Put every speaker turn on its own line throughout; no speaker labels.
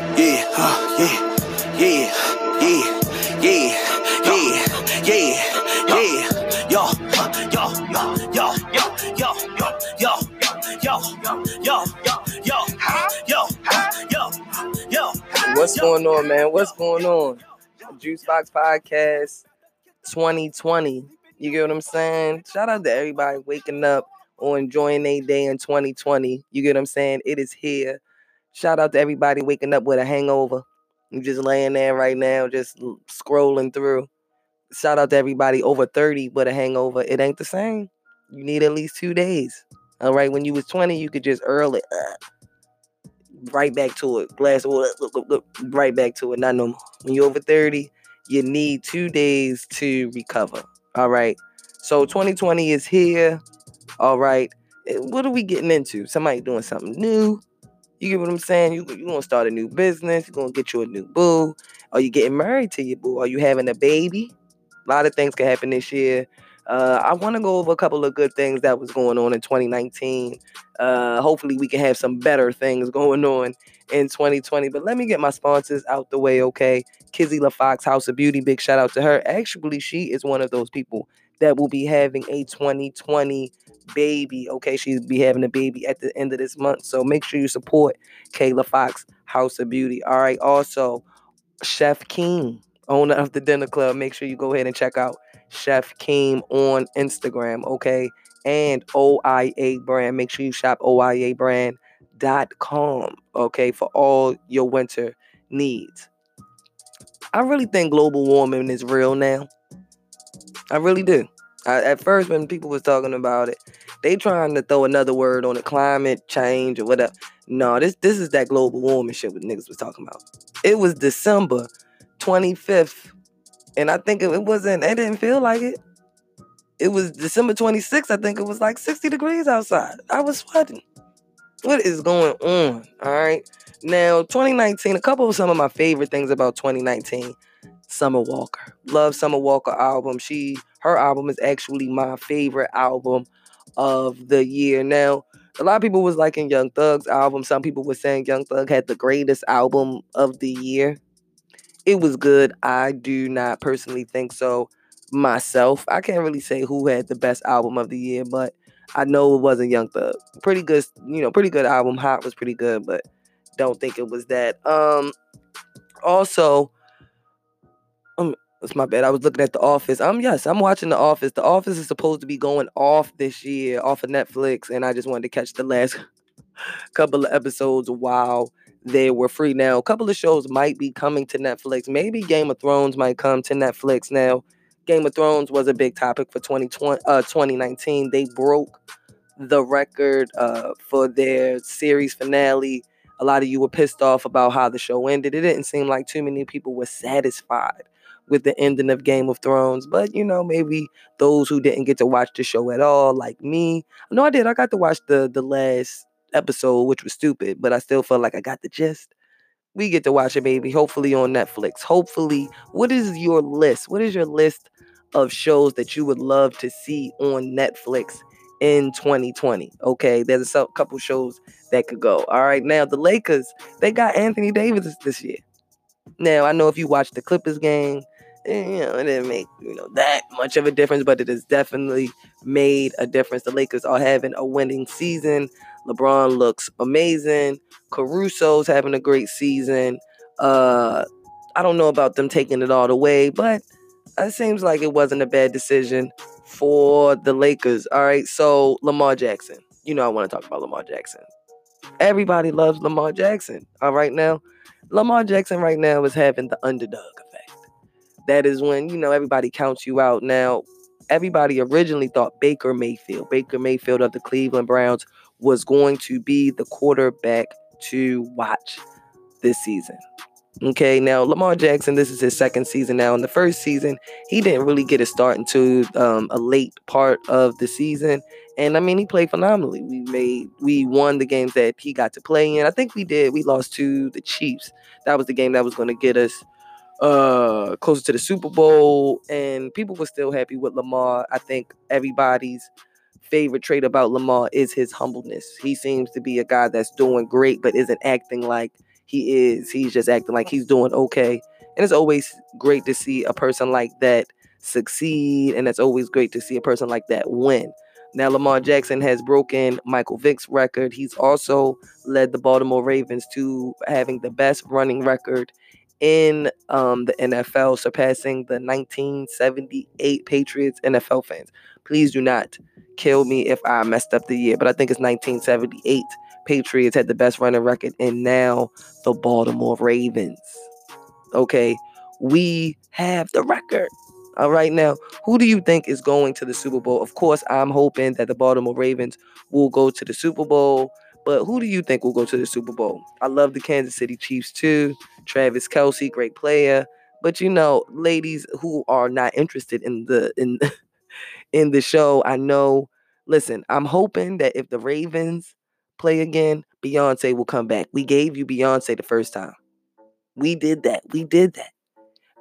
Yeah, uh, yeah, yeah, yeah, yeah, yeah, yeah, yeah. Yo, uh, yo, yo, yo, yo, yo, yo, yo, yo, yo, yo, yo, yo.
What's going on, man? What's going on? Juice Box Podcast 2020. You get what I'm saying? Shout out to everybody waking up or enjoying a day in 2020. You get what I'm saying? It is here. Shout out to everybody waking up with a hangover. You just laying there right now, just scrolling through. Shout out to everybody over 30 with a hangover. It ain't the same. You need at least two days. All right. When you was 20, you could just earl it. uh, right back to it. Glass right back to it. Not no more. When you're over 30, you need two days to recover. All right. So 2020 is here. All right. Eh, What are we getting into? Somebody doing something new. You get what I'm saying? You you gonna start a new business. You're gonna get you a new boo. Are you getting married to your boo? Are you having a baby? A lot of things can happen this year. Uh, I want to go over a couple of good things that was going on in 2019. Uh, hopefully, we can have some better things going on in 2020. But let me get my sponsors out the way, okay? Kizzy LaFox House of Beauty, big shout out to her. Actually, she is one of those people that will be having a 2020 baby. Okay, she'll be having a baby at the end of this month. So make sure you support Kayla Fox House of Beauty. All right. Also, Chef King, owner of the Dinner Club. Make sure you go ahead and check out Chef Keem on Instagram. Okay. And OIA brand. Make sure you shop OIAbrand.com. Okay. For all your winter needs. I really think global warming is real now. I really do. I, at first, when people was talking about it, they trying to throw another word on it, climate change or whatever. No, this this is that global warming shit what niggas was talking about. It was December 25th, and I think it, it wasn't. It didn't feel like it. It was December 26th. I think it was like 60 degrees outside. I was sweating. What is going on? All right. Now, 2019, a couple of some of my favorite things about 2019. Summer Walker. Love Summer Walker album. She her album is actually my favorite album of the year. Now, a lot of people was liking Young Thug's album. Some people were saying Young Thug had the greatest album of the year. It was good. I do not personally think so myself. I can't really say who had the best album of the year, but I know it wasn't Young Thug. Pretty good, you know, pretty good album. Hot was pretty good, but don't think it was that. Um also it's my bad. I was looking at The Office. Um, yes, I'm watching The Office. The Office is supposed to be going off this year, off of Netflix, and I just wanted to catch the last couple of episodes while they were free. Now, a couple of shows might be coming to Netflix. Maybe Game of Thrones might come to Netflix. Now, Game of Thrones was a big topic for 2020, uh, 2019. They broke the record uh, for their series finale. A lot of you were pissed off about how the show ended. It didn't seem like too many people were satisfied with the ending of Game of Thrones. But you know, maybe those who didn't get to watch the show at all, like me. No, I did. I got to watch the the last episode, which was stupid, but I still felt like I got the gist. We get to watch it, baby. Hopefully on Netflix. Hopefully, what is your list? What is your list of shows that you would love to see on Netflix in 2020? Okay, there's a couple shows that could go. All right, now the Lakers, they got Anthony Davis this year. Now I know if you watch the Clippers game, you know, it didn't make you know that much of a difference, but it has definitely made a difference. The Lakers are having a winning season. LeBron looks amazing. Caruso's having a great season. Uh, I don't know about them taking it all the way, but it seems like it wasn't a bad decision for the Lakers. All right, so Lamar Jackson. You know I want to talk about Lamar Jackson. Everybody loves Lamar Jackson. All right now, Lamar Jackson right now is having the underdog. That is when, you know, everybody counts you out. Now, everybody originally thought Baker Mayfield, Baker Mayfield of the Cleveland Browns, was going to be the quarterback to watch this season. Okay, now Lamar Jackson, this is his second season now. In the first season, he didn't really get a start until um, a late part of the season. And I mean, he played phenomenally. We made, we won the games that he got to play in. I think we did. We lost to the Chiefs. That was the game that was going to get us uh closer to the Super Bowl. And people were still happy with Lamar. I think everybody's favorite trait about Lamar is his humbleness. He seems to be a guy that's doing great, but isn't acting like he is. He's just acting like he's doing okay. And it's always great to see a person like that succeed. And it's always great to see a person like that win. Now, Lamar Jackson has broken Michael Vick's record. He's also led the Baltimore Ravens to having the best running record in um, the NFL, surpassing the 1978 Patriots NFL fans. Please do not kill me if I messed up the year, but I think it's 1978. Patriots had the best running record, and now the Baltimore Ravens. Okay, we have the record. All right, now, who do you think is going to the Super Bowl? Of course, I'm hoping that the Baltimore Ravens will go to the Super Bowl, but who do you think will go to the Super Bowl? I love the Kansas City Chiefs too. Travis Kelce, great player. But you know, ladies who are not interested in the in in the show, I know. Listen, I'm hoping that if the Ravens play again, Beyonce will come back. We gave you Beyonce the first time. We did that. We did that.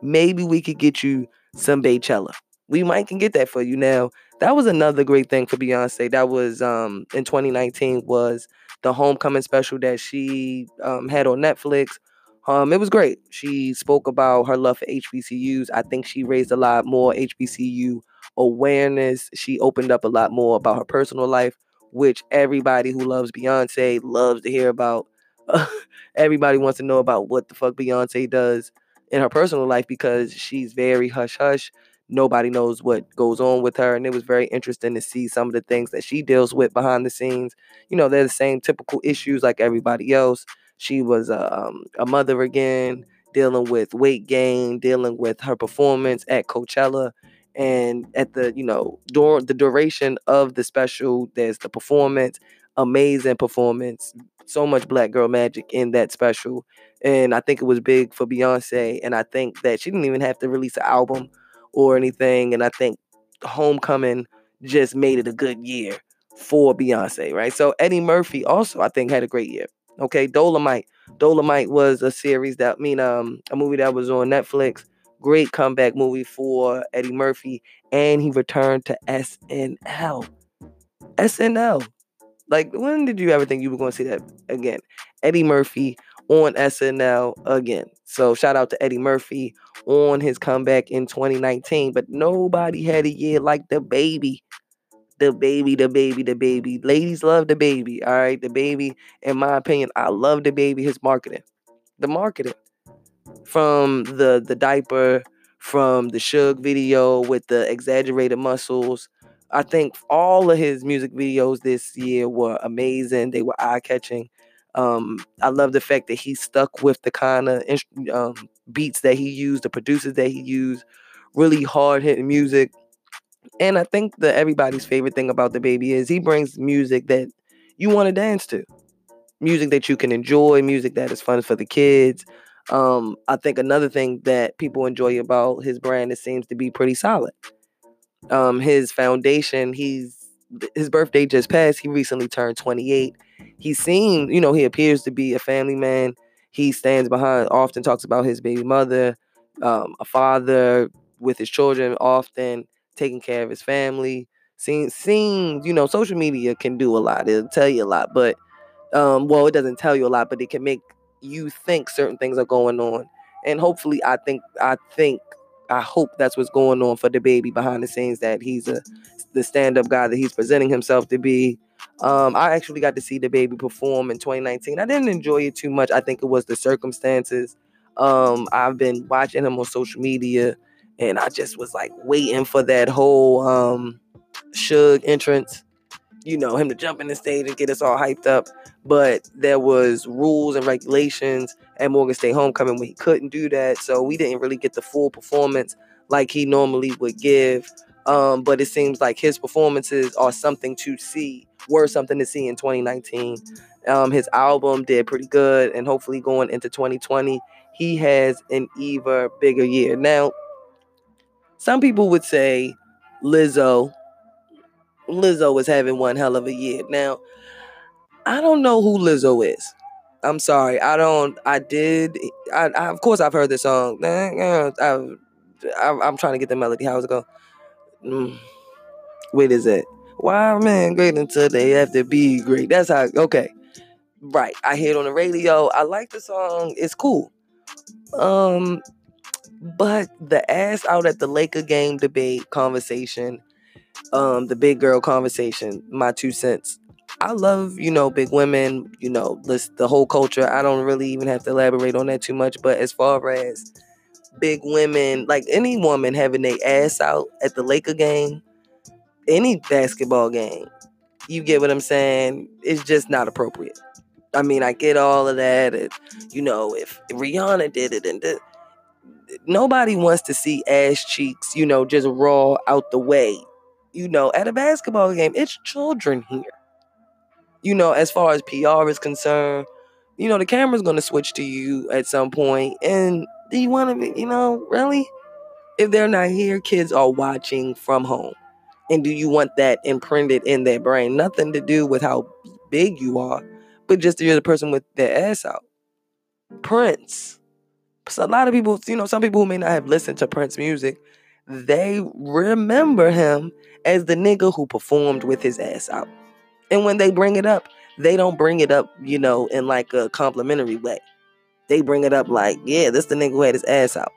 Maybe we could get you some Beychella. We might can get that for you now. That was another great thing for Beyonce. That was um in 2019 was the homecoming special that she um, had on Netflix. Um, it was great. She spoke about her love for HBCUs. I think she raised a lot more HBCU awareness. She opened up a lot more about her personal life, which everybody who loves Beyonce loves to hear about. everybody wants to know about what the fuck Beyonce does in her personal life because she's very hush hush. Nobody knows what goes on with her. And it was very interesting to see some of the things that she deals with behind the scenes. You know, they're the same typical issues like everybody else. She was a, um, a mother again, dealing with weight gain, dealing with her performance at Coachella. And at the, you know, during the duration of the special, there's the performance, amazing performance, so much black girl magic in that special. And I think it was big for Beyonce. And I think that she didn't even have to release an album or anything. And I think Homecoming just made it a good year for Beyonce, right? So Eddie Murphy also, I think, had a great year. Okay, Dolomite. Dolomite was a series that I mean um a movie that was on Netflix. Great comeback movie for Eddie Murphy, and he returned to SNL. SNL. Like, when did you ever think you were going to see that again? Eddie Murphy on SNL again. So, shout out to Eddie Murphy on his comeback in 2019. But nobody had a year like the baby. The baby, the baby, the baby. Ladies love the baby. All right. The baby, in my opinion, I love the baby, his marketing. The marketing from the the diaper, from the Suge video with the exaggerated muscles, I think all of his music videos this year were amazing. They were eye catching. Um, I love the fact that he stuck with the kind of um, beats that he used, the producers that he used, really hard hitting music. And I think that everybody's favorite thing about the baby is he brings music that you want to dance to, music that you can enjoy, music that is fun for the kids. Um, I think another thing that people enjoy about his brand, it seems to be pretty solid um his foundation he's his birthday just passed he recently turned 28 he seemed you know he appears to be a family man he stands behind often talks about his baby mother um, a father with his children often taking care of his family seems seems you know social media can do a lot it'll tell you a lot but um well it doesn't tell you a lot but it can make you think certain things are going on and hopefully i think i think I hope that's what's going on for the baby behind the scenes. That he's a the stand up guy that he's presenting himself to be. Um, I actually got to see the baby perform in 2019. I didn't enjoy it too much. I think it was the circumstances. Um, I've been watching him on social media, and I just was like waiting for that whole um Suge entrance you know, him to jump in the stage and get us all hyped up. But there was rules and regulations at Morgan State Homecoming when he couldn't do that. So we didn't really get the full performance like he normally would give. Um, but it seems like his performances are something to see, were something to see in 2019. Um, his album did pretty good, and hopefully going into 2020, he has an even bigger year. Now, some people would say Lizzo Lizzo is having one hell of a year. Now, I don't know who Lizzo is. I'm sorry. I don't. I did. I, I of course I've heard the song. I, am trying to get the melody. How's it go? Wait, is it? Why man great until they have to be great? That's how. Okay. right. I hear it on the radio. I like the song. It's cool. Um, but the ass out at the Laker game debate conversation, um, the big girl conversation, my two cents. I love, you know, big women, you know, this, the whole culture. I don't really even have to elaborate on that too much. But as far as big women, like any woman having their ass out at the Laker game, any basketball game, you get what I'm saying? It's just not appropriate. I mean, I get all of that. It, you know, if Rihanna did it and did, nobody wants to see ass cheeks, you know, just raw out the way. You know, at a basketball game, it's children here you know, as far as PR is concerned, you know, the camera's going to switch to you at some. And do you want to be, you know, really? If they're not here, kids are watching from home. And do you want that imprinted in their brain? Nothing to do with how big you are, but just that you're the person with their ass out. Prince. So a lot of people, you know, some people who may not have listened to Prince music, they remember him as the nigga who performed with his ass out. And when they bring it up, they don't bring it up, you know, in like a complimentary way. They bring it up like, yeah, this the nigga who had his ass out.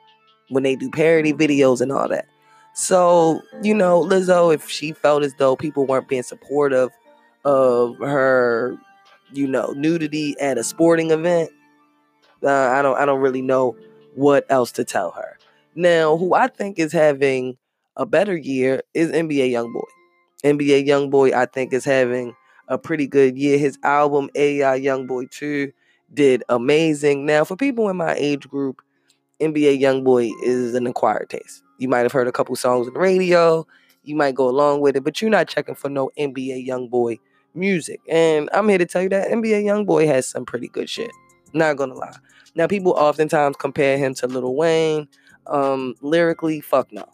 When they do parody videos and all that. So, you know, Lizzo, if she felt as though people weren't being supportive of her, you know, nudity at a sporting event, uh, I don't I don't really know what else to tell her. Now, who I think is having a better year is NBA YoungBoy. NBA YoungBoy, I think, is having a pretty good year. His album AI Youngboy 2 did amazing. Now, for people in my age group, NBA Youngboy is an acquired taste. You might have heard a couple songs on the radio. You might go along with it, but you're not checking for no NBA Youngboy music. And I'm here to tell you that NBA Youngboy has some pretty good shit. Not gonna lie. Now, people oftentimes compare him to Lil Wayne. Um, lyrically, fuck no.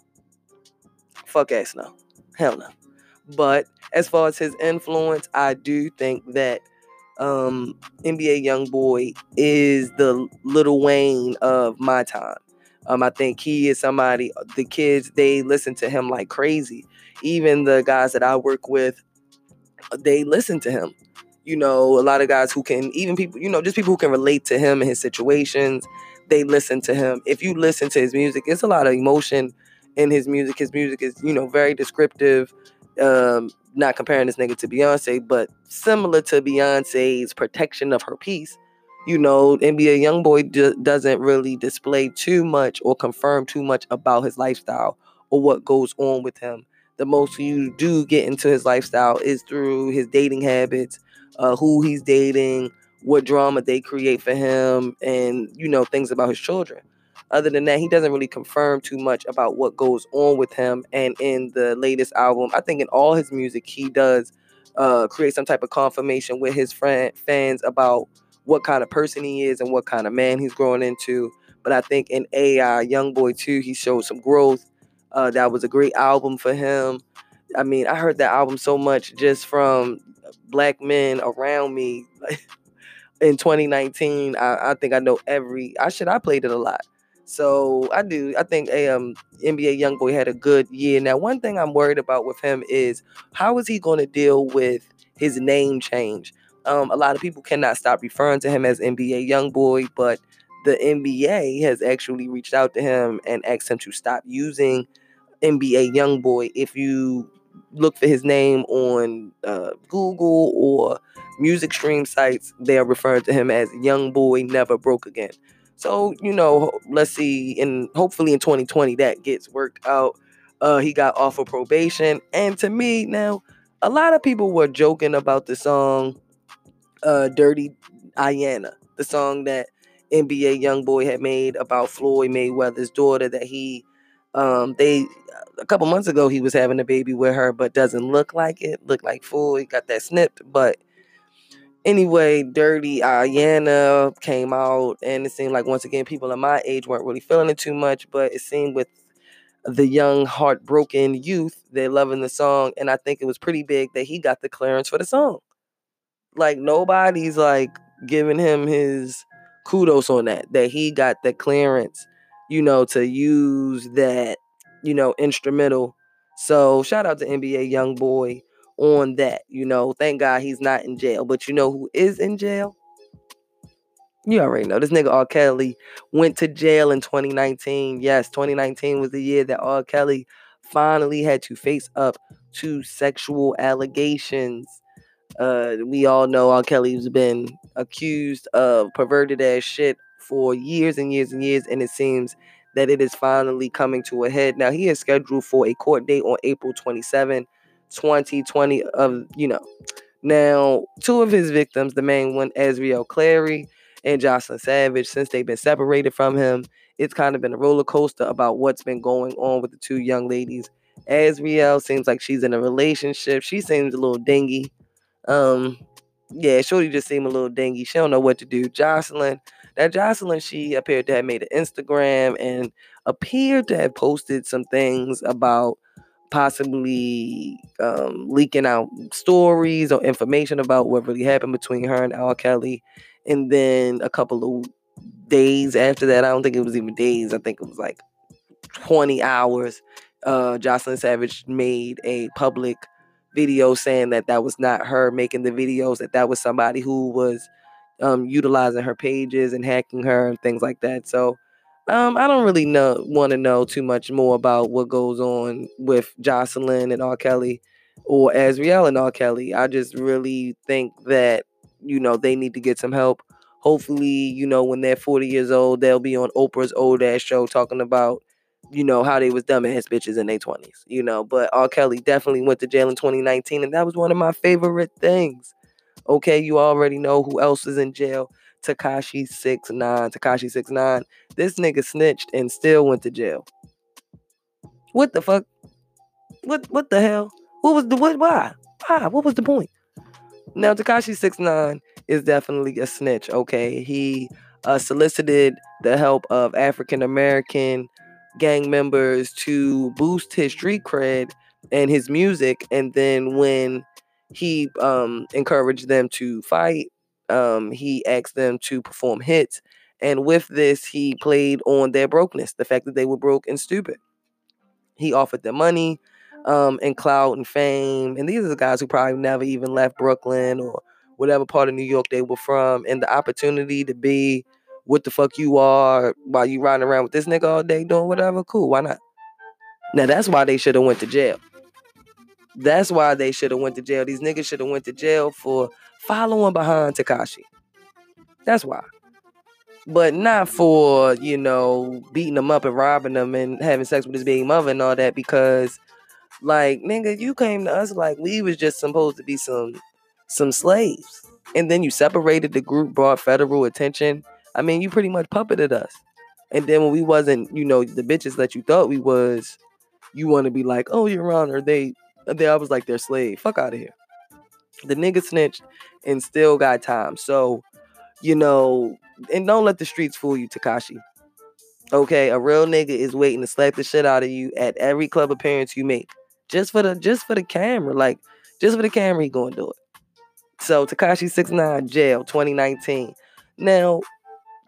Fuck ass no. Hell no. But as far as his influence, I do think that um, NBA YoungBoy is the Little Wayne of my time. Um, I think he is somebody. The kids they listen to him like crazy. Even the guys that I work with, they listen to him. You know, a lot of guys who can, even people, you know, just people who can relate to him and his situations. They listen to him. If you listen to his music, it's a lot of emotion in his music. His music is, you know, very descriptive um, not comparing this nigga to Beyonce, but similar to Beyonce's protection of her peace. You know, NBA YoungBoy d- doesn't really display too much or confirm too much about his lifestyle or what goes on with him. The most you do get into his lifestyle is through his dating habits, uh, who he's dating, what drama they create for him, and you know things about his children. Other than that, he doesn't really confirm too much about what goes on with him. And in the latest album, I think in all his music, he does uh, create some type of confirmation with his friend fans about what kind of person he is and what kind of man he's growing into. But I think in AI Young Boy 2, he showed some growth. Uh, that was a great album for him. I mean, I heard that album so much just from black men around me in 2019. I, I think I know every. I should I played it a lot. So I do. I think um NBA YoungBoy had a good year. Now, one thing I'm worried about with him is how is he going to deal with his name change? Um, a lot of people cannot stop referring to him as NBA YoungBoy, but the NBA has actually reached out to him and asked him to stop using NBA YoungBoy. If you look for his name on uh, Google or music stream sites, they are referring to him as Young Boy Never Broke Again. So, you know, let's see, and hopefully in 2020 that gets worked out. Uh, he got off of probation. And to me, now, a lot of people were joking about the song uh, Dirty Iyanna, the song that NBA YoungBoy had made about Floyd Mayweather's daughter that he um they a couple months ago he was having a baby with her but doesn't look like it look like Floyd got that snipped but anyway, Dirty Iyanna came out, and it seemed like once again people of my age weren't really feeling it too much. But it seemed with the young, heartbroken youth, they're loving the song, and I think it was pretty big that he got the clearance for the song. Like nobody's like giving him his kudos on that. That he got the clearance, you know, to use that, you know, instrumental. So shout out to NBA Young Boy on that. You know, thank God he's not in jail. But you know who is in jail? You already know this nigga R. Kelly went to jail in 2019. Yes, 2019 was the year that R. Kelly finally had to face up to sexual allegations. Uh, we all know R. Kelly's been accused of perverted ass shit for years and years and years, and it seems that it is finally coming to a head. Now he is scheduled for a court date on April 27, 2020. Of you know, now two of his victims, the main one, Azriel Clary and Jocelyn Savage, since they've been separated from him, it's kind of been a roller coaster about what's been going on with the two young ladies. Azriel seems like she's in a relationship. She seems a little dingy. Um, yeah, Shorty just seemed a little dingy. She don't know what to do. Jocelyn, that Jocelyn, she appeared to have made an Instagram and appeared to have posted some things about possibly um, leaking out stories or information about what really happened between her and R. Kelly. And then a couple of days after that, I don't think it was even days, I think it was like 20 hours. Uh, Jocelyn Savage made a public video saying that that was not her making the videos, that that was somebody who was um, utilizing her pages and hacking her and things like that. So um, I don't really know want to know too much more about what goes on with Jocelyn and R. Kelly or Azriel and R. Kelly. I just really think that you know they need to get some help. Hopefully, you know when they're 40 years old, they'll be on Oprah's old ass show talking about you know how they was dumbass bitches in their 20s. You know, but R. Kelly definitely went to jail in 2019, and that was one of my favorite things. Okay, you already know who else is in jail. Tekashi six nine. Tekashi six nine. This nigga snitched and still went to jail. What the fuck? What what the hell? What was the what? Why? Why? What was the point? Now Tekashi six nine is definitely a snitch. Okay, he uh, solicited the help of African American gang members to boost his street cred and his music, and then when he um, encouraged them to fight um, he asked them to perform hits. And with this, he played on their brokenness, the fact that they were broke and stupid. He offered them money um, and clout and fame. And these are the guys who probably never even left Brooklyn or whatever part of New York they were from. And the opportunity to be what the fuck you are while you riding around with this nigga all day doing whatever, cool. Why not? Now that's why they should have went to jail. That's why they should have went to jail. These niggas should have went to jail for following behind Tekashi. That's why. But not for, you know, beating them up and robbing them and having sex with his baby mother and all that because like nigga, you came to us like we was just supposed to be some some slaves. And then you separated the group, brought federal attention. I mean, you pretty much puppeted us. And then when we wasn't, you know, the bitches that you thought we was, you want to be like, oh, your honor, they, they, I was like their slave. Fuck out of here. The nigga snitched and still got time. So, you know, and don't let the streets fool you, Tekashi. Okay, a real nigga is waiting to slap the shit out of you at every club appearance you make. Just for the just for the camera. Like, just for the camera, he gonna do it. So Tekashi 69 jail 2019. Now,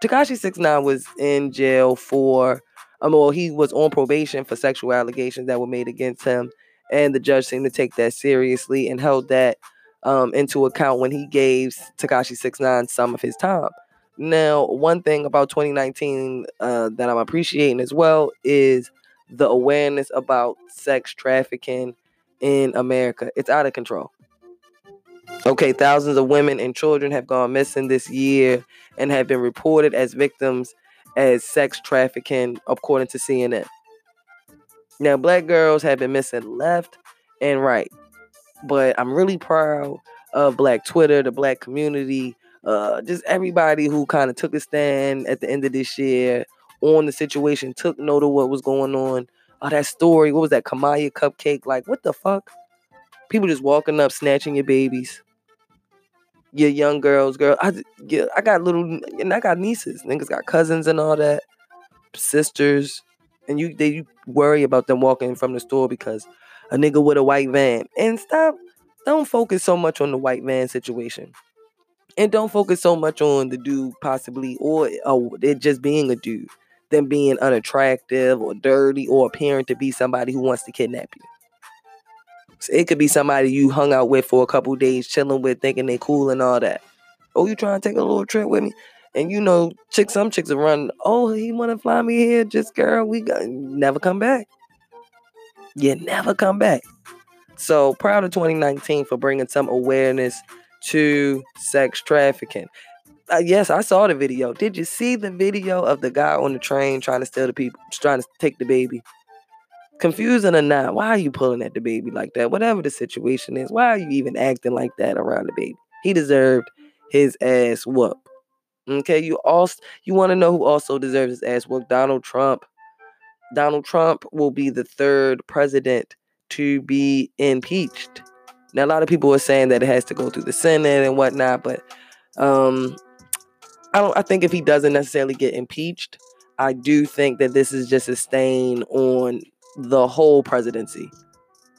Tekashi 69 was in jail for um, well, he was on probation for sexual allegations that were made against him. And the judge seemed to take that seriously and held that um, into account when he gave Tekashi Six Nine some of his time. Now, one thing about 2019 uh, that I'm appreciating as well is the awareness about sex trafficking in America. It's out of control. Okay, thousands of women and children have gone missing this year and have been reported as victims as sex trafficking, according to CNN. Now, black girls have been missing left and right but I'm really proud of Black Twitter, the Black community, uh, just everybody who kind of took a stand at the end of this year on the situation, took note of what was going on. Oh, that story, what was that? Kamaya cupcake? Like, what the fuck? People just walking up, snatching your babies, your young girls, girl. I, yeah, I got little, and I got nieces. Niggas got cousins and all that, sisters, and you they you worry about them walking from the store because a nigga with a white van. And stop, don't focus so much on the white van situation. And don't focus so much on the dude possibly or oh, it just being a dude, them being unattractive or dirty or appearing to be somebody who wants to kidnap you. So it could be somebody you hung out with for a couple days, chilling with, thinking they cool and all that. Oh, you trying to take a little trip with me? And you know, chicks, some chicks are running. Oh, he want to fly me here, just girl. We got never come back. You never come back. So proud of 2019 for bringing some awareness to sex trafficking. Uh, yes, I saw the video. Did you see the video of the guy on the train trying to steal the people, trying to take the baby? Confusing or not, why are you pulling at the baby like that? Whatever the situation is, why are you even acting like that around the baby? He deserved his ass whoop. Okay, you also you want to know who also deserves his ass whoop? Donald Trump. Donald Trump will be the third president to be impeached. Now, a lot of people are saying that it has to go through the Senate and whatnot, but um, I don't. I think if he doesn't necessarily get impeached, I do think that this is just a stain on the whole presidency.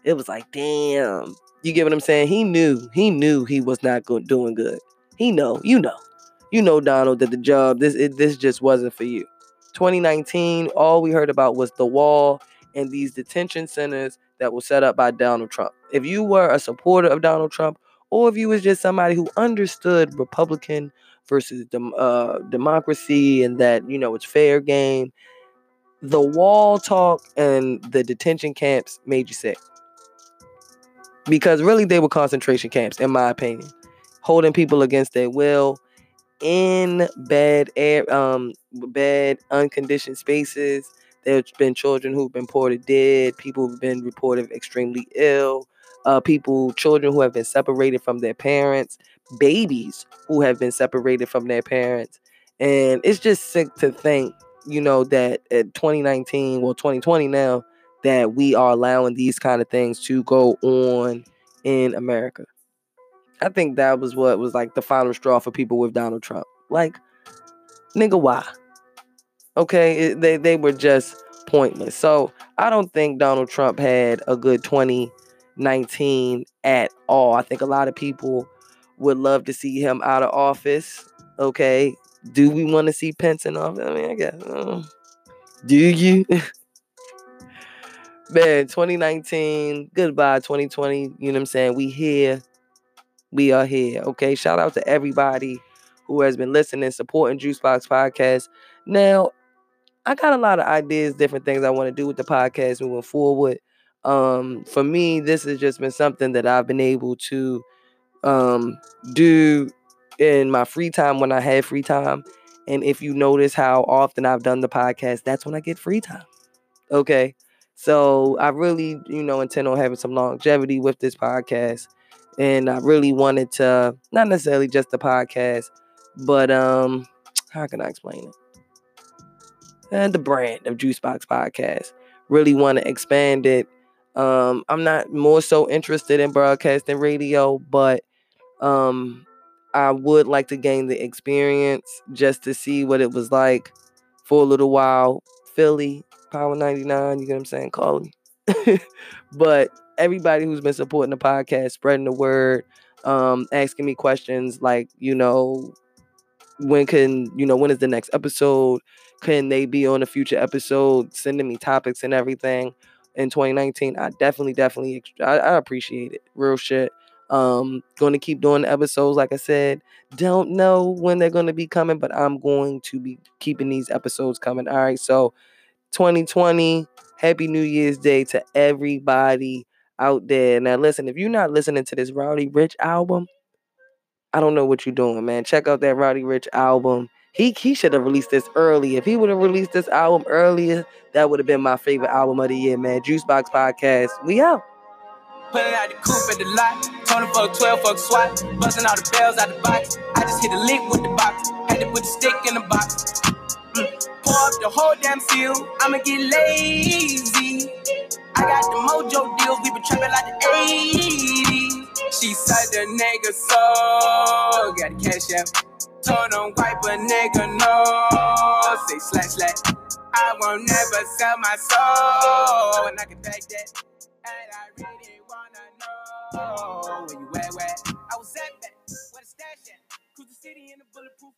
It was like, damn, you get what I'm saying? He knew, he knew he was not go- doing good. He know, you know, you know, Donald, that the job this it, this just wasn't for you. 2019, all we heard about was the wall and these detention centers that were set up by Donald Trump. If you were a supporter of Donald Trump, or if you was just somebody who understood Republican versus dem- uh, democracy and that you know it's fair game, the wall talk and the detention camps made you sick because really they were concentration camps, in my opinion, holding people against their will in bad air, um, bad unconditioned spaces there's been children who've been reported dead, people who've been reported extremely ill, uh, people, children who have been separated from their parents, babies who have been separated from their parents. And it's just sick to think, you know, that at 2019, well, 2020 now, that we are allowing these kind of things to go on in America. I think that was what was like the final straw for people with Donald Trump. Like, nigga, why? Okay, it, they they were just pointless. So I don't think Donald Trump had a good 2019 at all. I think a lot of people would love to see him out of office. Okay, do we want to see Pence in office? I mean, I guess. Uh, do you? Man, 2019, goodbye 2020. You know what I'm saying? We here. We are here. Okay. Shout out to everybody who has been listening, supporting Juicebox Podcast. Now, I got a lot of ideas, different things I want to do with the podcast moving forward. Um, for me, this has just been something that I've been able to um, do in my free time when I have free time. And if you notice how often I've done the podcast, that's when I get free time. Okay. So I really, you know, intend on having some longevity with this podcast. And I really wanted to, not necessarily just the podcast, but um, how can I explain it? and the brand of Juicebox Podcast. Really want to expand it. Um, I'm not more so interested in broadcasting radio, but um, I would like to gain the experience just to see what it was like for a little while. Philly, Power 99, you get what I'm saying? Call me. but everybody who's been supporting the podcast, spreading the word, um, asking me questions like, you know, when can, you know, when is the next episode? can they be on a future episode, sending me topics and everything in 2019. I definitely, definitely, I, I appreciate it. Real shit. Um, going to keep doing episodes, like I said. Don't know when they're going to be coming, but I'm going to be keeping these episodes coming. All right, so 2020, Happy New Year's Day to everybody out there. Now, listen, if you're not listening to this Roddy Ricch album, I don't know what you're doing, man. Check out that Roddy Ricch album. He he should have released this early. If he would have released this album earlier, that would have been my favorite album of the year, man. Juicebox Podcast. We out. Pulling out the coupe at the lot. Tony fuck 12 fuck SWAT. Busting all the bells out the box. I just hit a lick with the box. Had to put the stick in the box. Mm. Pour up the whole damn seal. I'ma get lazy. I got the mojo deals. We been trapping like the 80s. She said the nigga so. Got the cash out. Told him wipe a nigga no. Say slash slash. I won't never sell my soul. And I can back that. And I really wanna know where you at, where? I was at that. Where the stash at? Cruise the city in the bulletproof